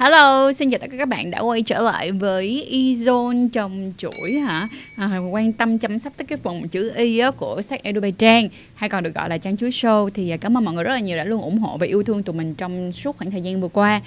Hello, xin chào tất cả các bạn đã quay trở lại với Izone trồng chuỗi hả? À, quan tâm chăm sóc tới cái phần chữ Y á, của sách Edu Bay Trang hay còn được gọi là Trang Chuối Show thì à, cảm ơn mọi người rất là nhiều đã luôn ủng hộ và yêu thương tụi mình trong suốt khoảng thời gian vừa qua.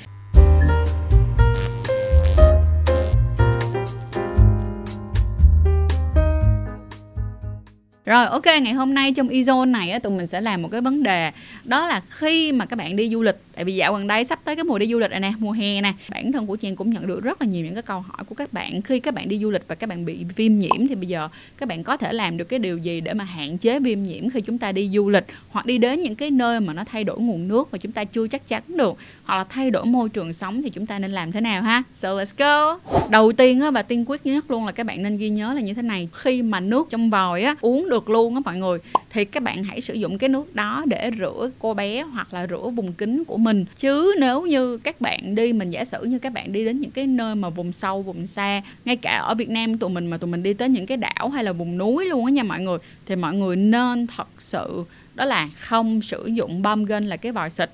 Rồi ok ngày hôm nay trong Izone này á, tụi mình sẽ làm một cái vấn đề đó là khi mà các bạn đi du lịch tại vì dạo gần đây sắp tới cái mùa đi du lịch này nè, mùa hè nè, bản thân của Trang cũng nhận được rất là nhiều những cái câu hỏi của các bạn. Khi các bạn đi du lịch và các bạn bị viêm nhiễm thì bây giờ các bạn có thể làm được cái điều gì để mà hạn chế viêm nhiễm khi chúng ta đi du lịch hoặc đi đến những cái nơi mà nó thay đổi nguồn nước mà chúng ta chưa chắc chắn được hoặc là thay đổi môi trường sống thì chúng ta nên làm thế nào ha? So let's go. Đầu tiên á và tiên quyết nhất luôn là các bạn nên ghi nhớ là như thế này. Khi mà nước trong vòi á uống được luôn á mọi người thì các bạn hãy sử dụng cái nước đó để rửa cô bé hoặc là rửa vùng kính của mình. Chứ nếu như các bạn đi, mình giả sử như các bạn đi đến những cái nơi mà vùng sâu, vùng xa, ngay cả ở Việt Nam tụi mình mà tụi mình đi tới những cái đảo hay là vùng núi luôn á nha mọi người, thì mọi người nên thật sự đó là không sử dụng bơm gân là cái vòi xịt,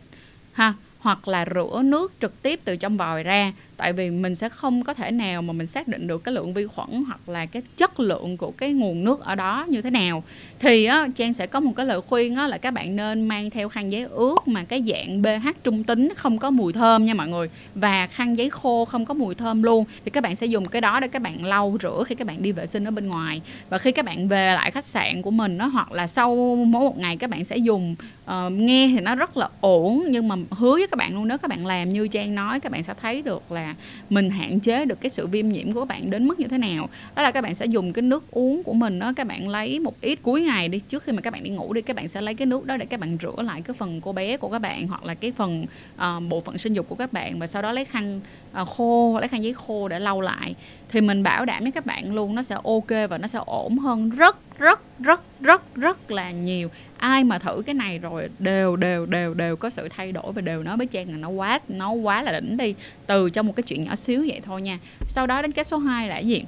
ha, hoặc là rửa nước trực tiếp từ trong vòi ra tại vì mình sẽ không có thể nào mà mình xác định được cái lượng vi khuẩn hoặc là cái chất lượng của cái nguồn nước ở đó như thế nào. Thì á, Trang sẽ có một cái lời khuyên á, là các bạn nên mang theo khăn giấy ướt mà cái dạng pH trung tính không có mùi thơm nha mọi người và khăn giấy khô không có mùi thơm luôn. Thì các bạn sẽ dùng cái đó để các bạn lau rửa khi các bạn đi vệ sinh ở bên ngoài. Và khi các bạn về lại khách sạn của mình nó hoặc là sau mỗi một ngày các bạn sẽ dùng uh, nghe thì nó rất là ổn nhưng mà hứa với các bạn luôn nếu các bạn làm như Trang nói các bạn sẽ thấy được là mình hạn chế được cái sự viêm nhiễm của các bạn đến mức như thế nào. Đó là các bạn sẽ dùng cái nước uống của mình đó các bạn lấy một ít cuối ngày đi trước khi mà các bạn đi ngủ đi các bạn sẽ lấy cái nước đó để các bạn rửa lại cái phần cô bé của các bạn hoặc là cái phần uh, bộ phận sinh dục của các bạn và sau đó lấy khăn uh, khô lấy khăn giấy khô để lau lại. Thì mình bảo đảm với các bạn luôn nó sẽ ok và nó sẽ ổn hơn rất rất rất rất rất là nhiều. Ai mà thử cái này rồi đều đều đều đều có sự thay đổi và đều nói với trang là nó quá nó quá là đỉnh đi, từ trong một cái chuyện nhỏ xíu vậy thôi nha. Sau đó đến cái số 2 là cái gì?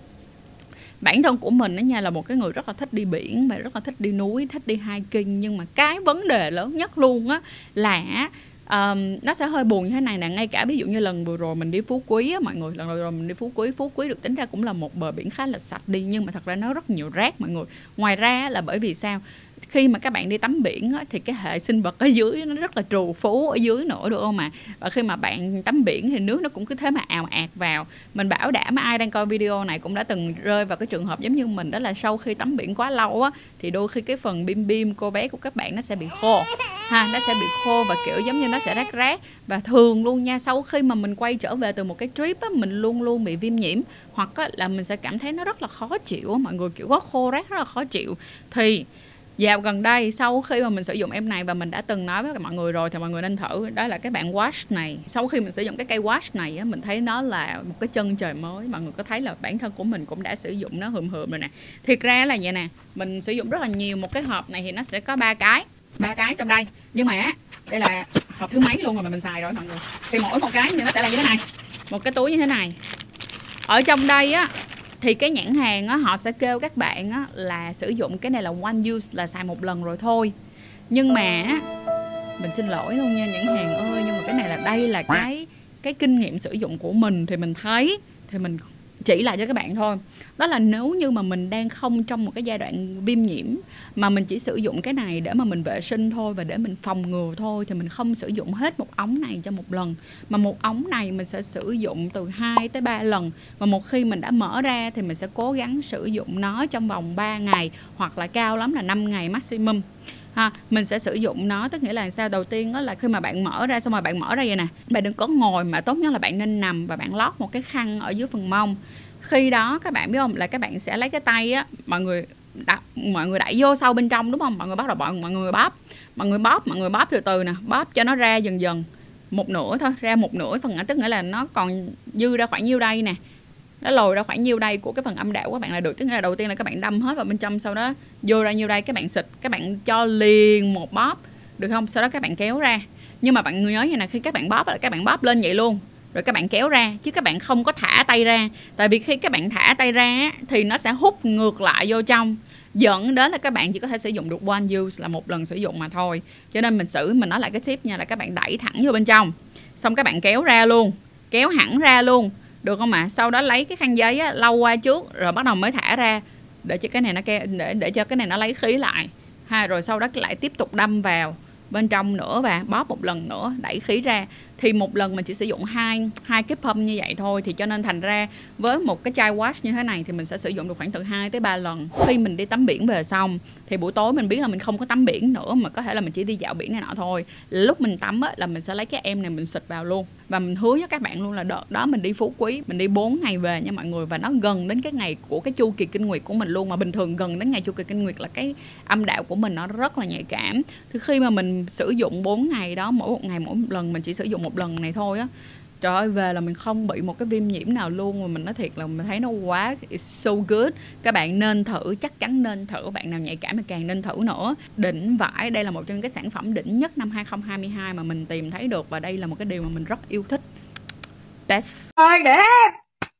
Bản thân của mình đó nha là một cái người rất là thích đi biển và rất là thích đi núi, thích đi hiking, nhưng mà cái vấn đề lớn nhất luôn á là um, nó sẽ hơi buồn như thế này nè ngay cả ví dụ như lần vừa rồi mình đi phú quý á mọi người lần vừa rồi mình đi phú quý phú quý được tính ra cũng là một bờ biển khá là sạch đi nhưng mà thật ra nó rất nhiều rác mọi người. Ngoài ra là bởi vì sao? Khi mà các bạn đi tắm biển á, thì cái hệ sinh vật ở dưới nó rất là trù phú ở dưới nữa được không mà và khi mà bạn tắm biển thì nước nó cũng cứ thế mà ào ạt vào. Mình bảo đảm ai đang coi video này cũng đã từng rơi vào cái trường hợp giống như mình đó là sau khi tắm biển quá lâu á thì đôi khi cái phần bim bim cô bé của các bạn nó sẽ bị khô. Ha nó sẽ bị khô và kiểu giống như nó sẽ rác rác. Và thường luôn nha sau khi mà mình quay trở về từ một cái trip á mình luôn luôn bị viêm nhiễm hoặc á, là mình sẽ cảm thấy nó rất là khó chịu mọi người kiểu có khô rác rất là khó chịu. Thì dạo gần đây sau khi mà mình sử dụng em này và mình đã từng nói với mọi người rồi thì mọi người nên thử. Đó là cái bạn wash này. Sau khi mình sử dụng cái cây wash này á, mình thấy nó là một cái chân trời mới. Mọi người có thấy là bản thân của mình cũng đã sử dụng nó hườm hườm rồi nè. Thiệt ra là vậy nè mình sử dụng rất là nhiều một cái hộp này thì nó sẽ có ba cái ba cái trong đây. Nhưng mà đây là hộp thứ mấy luôn rồi mà mình xài rồi mọi người? Thì mỗi một cái thì nó sẽ là như thế này. Một cái túi như thế này. Ở trong đây á thì cái nhãn hàng á họ sẽ kêu các bạn á là sử dụng cái này là one use là xài một lần rồi thôi. Nhưng mà mình xin lỗi luôn nha nhãn hàng ơi nhưng mà cái này là đây là cái cái kinh nghiệm sử dụng của mình. Thì mình thấy thì mình chỉ lại cho các bạn thôi. Đó là nếu như mà mình đang không trong một cái giai đoạn viêm nhiễm, mà mình chỉ sử dụng cái này để mà mình vệ sinh thôi và để mình phòng ngừa thôi, thì mình không sử dụng hết một ống này cho một lần. Mà một ống này mình sẽ sử dụng từ 2 tới 3 lần. Và một khi mình đã mở ra thì mình sẽ cố gắng sử dụng nó trong vòng 3 ngày hoặc là cao lắm là 5 ngày maximum ha mình sẽ sử dụng nó tức nghĩa là sao? Đầu tiên đó là khi mà bạn mở ra xong rồi bạn mở ra vậy nè. Bạn đừng có ngồi mà tốt nhất là bạn nên nằm và bạn lót một cái khăn ở dưới phần mông. Khi đó các bạn biết không? Là các bạn sẽ lấy cái tay á mọi người đặt mọi người đẩy vô sâu bên trong đúng không? Mọi người bắt đầu mọi, mọi người bóp. Mọi người bóp mọi người bóp từ từ nè. Bóp cho nó ra dần dần. Một nửa thôi ra một nửa phần tức nghĩa là nó còn dư ra khoảng nhiêu đây nè nó lồi ra khoảng nhiêu đây của cái phần âm đạo của các bạn là được tức là đầu tiên là các bạn đâm hết vào bên trong sau đó vô ra nhiêu đây các bạn xịt các bạn cho liền một bóp được không sau đó các bạn kéo ra nhưng mà bạn nhớ như này khi các bạn bóp là các bạn bóp lên vậy luôn rồi các bạn kéo ra chứ các bạn không có thả tay ra tại vì khi các bạn thả tay ra thì nó sẽ hút ngược lại vô trong dẫn đến là các bạn chỉ có thể sử dụng được one use là một lần sử dụng mà thôi cho nên mình xử mình nói lại cái tip nha là các bạn đẩy thẳng vô bên trong xong các bạn kéo ra luôn kéo hẳn ra luôn được không ạ? Sau đó lấy cái khăn giấy á, lau qua trước rồi bắt đầu mới thả ra. Để cho cái này nó ke để để cho cái này nó lấy khí lại. Ha rồi sau đó lại tiếp tục đâm vào bên trong nữa và bóp một lần nữa đẩy khí ra thì một lần mình chỉ sử dụng hai hai cái pump như vậy thôi thì cho nên thành ra với một cái chai wash như thế này thì mình sẽ sử dụng được khoảng từ 2 tới 3 lần. Khi mình đi tắm biển về xong thì buổi tối mình biết là mình không có tắm biển nữa mà có thể là mình chỉ đi dạo biển này nọ thôi. Lúc mình tắm á, là mình sẽ lấy cái em này mình xịt vào luôn. Và mình hứa với các bạn luôn là đợt đó mình đi phú quý mình đi 4 ngày về nha mọi người. Và nó gần đến cái ngày của cái chu kỳ kinh nguyệt của mình luôn. Mà bình thường gần đến ngày chu kỳ kinh nguyệt là cái âm đạo của mình nó rất là nhạy cảm. Thì khi mà mình sử dụng 4 ngày đó mỗi một ngày mỗi một lần mình chỉ sử dụng một lần này thôi á. Trời ơi về là mình không bị một cái viêm nhiễm nào luôn mà mình nói thiệt là mình thấy nó quá it's so good. Các bạn nên thử chắc chắn nên thử bạn nào nhạy cảm thì càng nên thử nữa. Đỉnh vải đây là một trong những cái sản phẩm đỉnh nhất năm 2022 mà mình tìm thấy được và đây là một cái điều mà mình rất yêu thích. Test. Mười đêm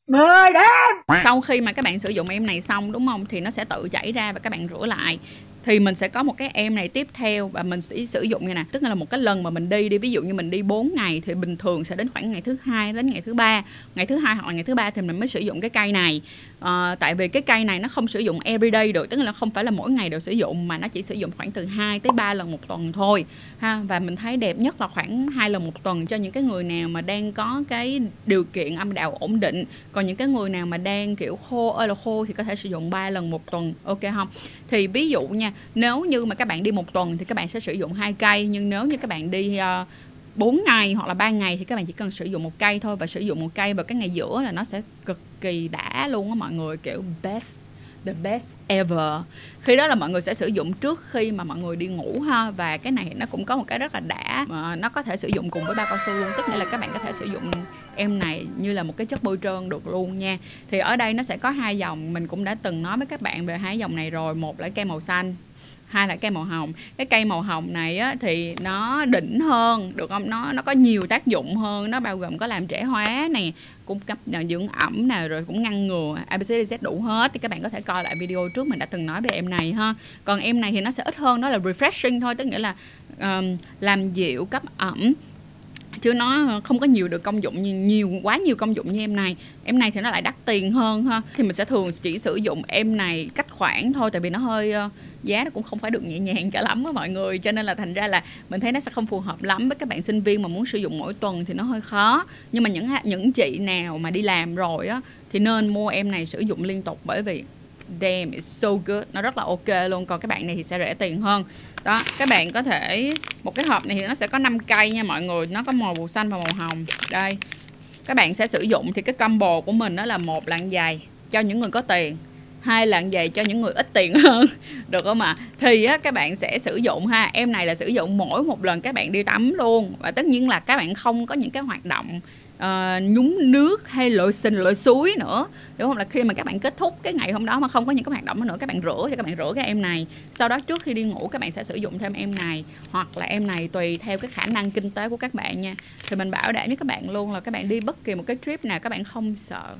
Mười đêm sau khi mà các bạn sử dụng em này xong đúng không? Thì nó sẽ tự chảy ra và các bạn rửa lại thì mình sẽ có một cái em này tiếp theo và mình sẽ sử dụng như này. Tức là một cái lần mà mình đi đi ví dụ như mình đi 4 ngày thì bình thường sẽ đến khoảng ngày thứ hai đến ngày thứ ba. Ngày thứ hai hoặc là ngày thứ ba thì mình mới sử dụng cái cây này. À, tại vì cái cây này nó không sử dụng everyday được tức là không phải là mỗi ngày đều sử dụng mà nó chỉ sử dụng khoảng từ 2 tới 3 lần một tuần thôi ha. Và mình thấy đẹp nhất là khoảng hai lần một tuần cho những cái người nào mà đang có cái điều kiện âm đạo ổn định. Còn những cái người nào mà đang kiểu khô ơi là khô thì có thể sử dụng 3 lần một tuần ok không? Thì ví dụ nha nếu như mà các bạn đi một tuần thì các bạn sẽ sử dụng hai cây nhưng nếu như các bạn đi ờ, uh, 4 ngày hoặc là 3 ngày thì các bạn chỉ cần sử dụng một cây thôi và sử dụng một cây vào cái ngày giữa là nó sẽ cực kỳ đã luôn á mọi người kiểu best the best ever. Khi đó là mọi người sẽ sử dụng trước khi mà mọi người đi ngủ ha. Và cái này nó cũng có một cái rất là đã. Mà nó có thể sử dụng cùng với bao cao su luôn. Tức nghĩa là các bạn có thể sử dụng em này như là một cái chất bôi trơn được luôn nha. Thì ở đây nó sẽ có hai dòng. Mình cũng đã từng nói với các bạn về hai dòng này rồi. Một là cây màu xanh hai là cây màu hồng. Cái cây màu hồng này á, thì nó đỉnh hơn được không? Nó nó có nhiều tác dụng hơn. Nó bao gồm có làm trẻ hóa nè cung cấp à, dưỡng ẩm nè rồi cũng ngăn ngừa ABCD đủ hết. Thì các bạn có thể coi lại video trước mình đã từng nói về em này ha. Còn em này thì nó sẽ ít hơn nó là refreshing thôi tức nghĩa là um, làm dịu cấp ẩm chứ nó không có nhiều được công dụng nhiều, nhiều quá nhiều công dụng như em này. Em này thì nó lại đắt tiền hơn ha. Thì mình sẽ thường chỉ sử dụng em này cách khoản thôi tại vì nó hơi ờ, giá nó cũng không phải được nhẹ nhàng cả lắm với mọi người. Cho nên là thành ra là mình thấy nó sẽ không phù hợp lắm với các bạn sinh viên mà muốn sử dụng mỗi tuần thì nó hơi khó. Nhưng mà những những chị nào mà đi làm rồi á thì nên mua em này sử dụng liên tục bởi vì damn it's so good. Nó rất là ok luôn. Còn các bạn này thì sẽ rẻ tiền hơn. Đó các bạn có thể một cái hộp này thì nó sẽ có 5 cây nha mọi người. Nó có màu xanh và màu hồng. Đây. Các bạn sẽ sử dụng thì cái combo của mình đó là một lạng dài cho những người có tiền hai lạng giày cho những người ít tiền hơn. Được không ạ? À? thì á, các bạn sẽ sử dụng ha. Em này là sử dụng mỗi một lần các bạn đi tắm luôn. Và tất nhiên là các bạn không có những cái hoạt động uh, nhúng nước hay lội sình lội suối nữa. Đúng không? Là khi mà các bạn kết thúc cái ngày hôm đó mà không có những cái hoạt động nữa các bạn rửa thì các bạn rửa cái em này. Sau đó trước khi đi ngủ các bạn sẽ sử dụng thêm em này. Hoặc là em này tùy theo cái khả năng kinh tế của các bạn nha. Thì mình bảo đảm với các bạn luôn là các bạn đi bất kỳ một cái trip nào các bạn không sợ.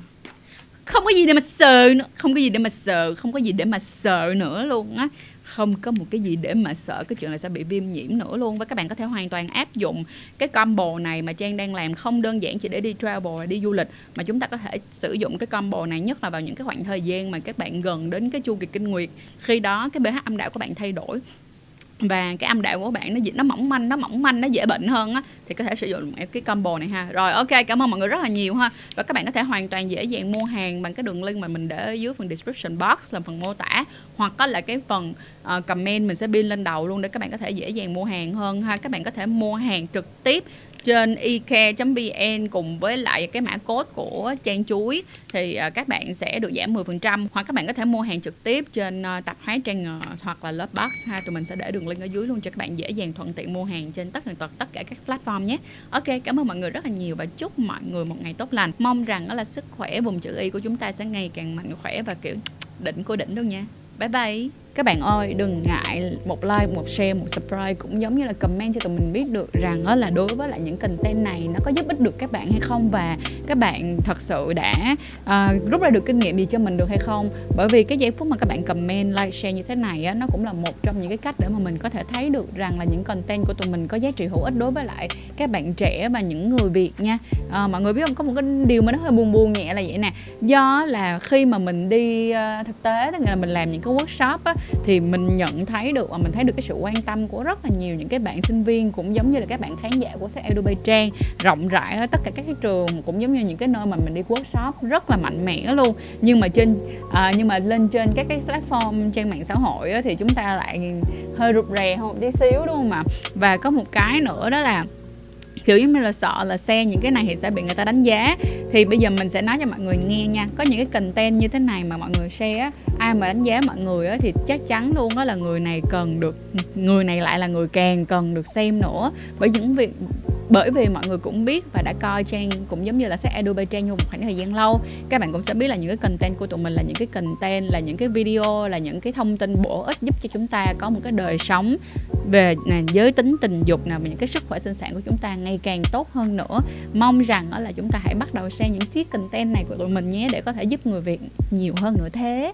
Không có gì để mà sợ nữa không có gì để mà sợ không có gì để mà sợ nữa luôn á không có một cái gì để mà sợ cái chuyện là sẽ bị viêm nhiễm nữa luôn. Và các bạn có thể hoàn toàn áp dụng cái combo này mà Trang đang làm, không đơn giản chỉ để đi travel đi du lịch, mà chúng ta có thể sử dụng cái combo này nhất là vào những cái khoảng thời gian mà các bạn gần đến cái chu kỳ kinh nguyệt. Khi đó, cái pH âm đạo của bạn thay đổi và cái âm đạo của bạn nó nó mỏng manh nó mỏng manh nó dễ bệnh hơn á thì có thể sử dụng cái combo này ha. Rồi ok cảm ơn mọi người rất là nhiều ha. Và các bạn có thể hoàn toàn dễ dàng mua hàng bằng cái đường link mà mình để ở dưới phần description box là phần mô tả hoặc có là cái phần uh, comment mình sẽ pin lên đầu luôn để các bạn có thể dễ dàng mua hàng hơn ha. Các bạn có thể mua hàng trực tiếp trên ecare.vn cùng với lại cái mã code của trang chuối, thì à, các bạn sẽ được giảm 10% hoặc các bạn có thể mua hàng trực tiếp trên ờ, tạp hóa trang ờ, hoặc là Lovebox ha. Tụi mình sẽ để đường link ở dưới luôn cho các bạn dễ dàng thuận tiện mua hàng trên tất cả tất cả các platform nhé. Ok, cảm ơn mọi người rất là nhiều và chúc mọi người một ngày tốt lành. Mong rằng đó là sức khỏe vùng chữ y của chúng ta sẽ ngày càng mạnh khỏe và, kiểu, đỉnh của đỉnh luôn nha. Bye bye các bạn ơi đừng ngại một like một share một subscribe cũng giống như là comment cho tụi mình biết được rằng đó là đối với lại những content này nó có giúp ích được các bạn hay không và các bạn thật sự đã uh, rút ra được kinh nghiệm gì cho mình được hay không. Bởi vì cái giây phút mà các bạn comment like share như thế này á, nó cũng là một trong những cái cách để mà mình có thể thấy được rằng là những content của tụi mình có giá trị hữu ích đối với lại các bạn trẻ và những người việt nha. Uh, mọi người biết không? Có một cái điều mà nó hơi buồn buồn nhẹ là vậy nè. Do là khi mà mình đi uh, thực tế tức là mình làm những cái workshop á, thì mình nhận thấy được và mình thấy được cái sự quan tâm của rất là nhiều những cái bạn sinh viên cũng giống như là các bạn khán giả của sách Adobe Trang. Rộng rãi ở tất cả các cái trường cũng giống như những cái nơi mà mình đi workshop rất là mạnh mẽ luôn. Nhưng mà trên à, nhưng mà lên trên các cái platform trang mạng xã hội á, thì chúng ta lại hơi rụt rè hơn một tí xíu đúng không ạ? Và có một cái nữa đó là kiểu giống như là sợ là xe những cái này thì sẽ bị người ta đánh giá. Thì bây giờ mình sẽ nói cho mọi người nghe nha. Có những cái content như thế này mà mọi người share ai mà đánh giá mọi người á, thì chắc chắn luôn á là người này cần được người này lại là người càng cần được xem nữa. Bởi những việc bởi vì mọi người cũng biết và đã coi trang cũng giống như là sách Adobe trang một khoảng thời gian lâu. Các bạn cũng sẽ biết là những cái content của tụi mình là những cái content là những cái video là những cái thông tin bổ ích giúp cho chúng ta có một cái đời sống về nè, giới tính tình dục nào và những cái sức khỏe sinh sản của chúng ta ngày càng tốt hơn nữa. Mong rằng đó là chúng ta hãy bắt đầu xem những chiếc content này của tụi mình nhé để có thể giúp người việt nhiều hơn nữa thế.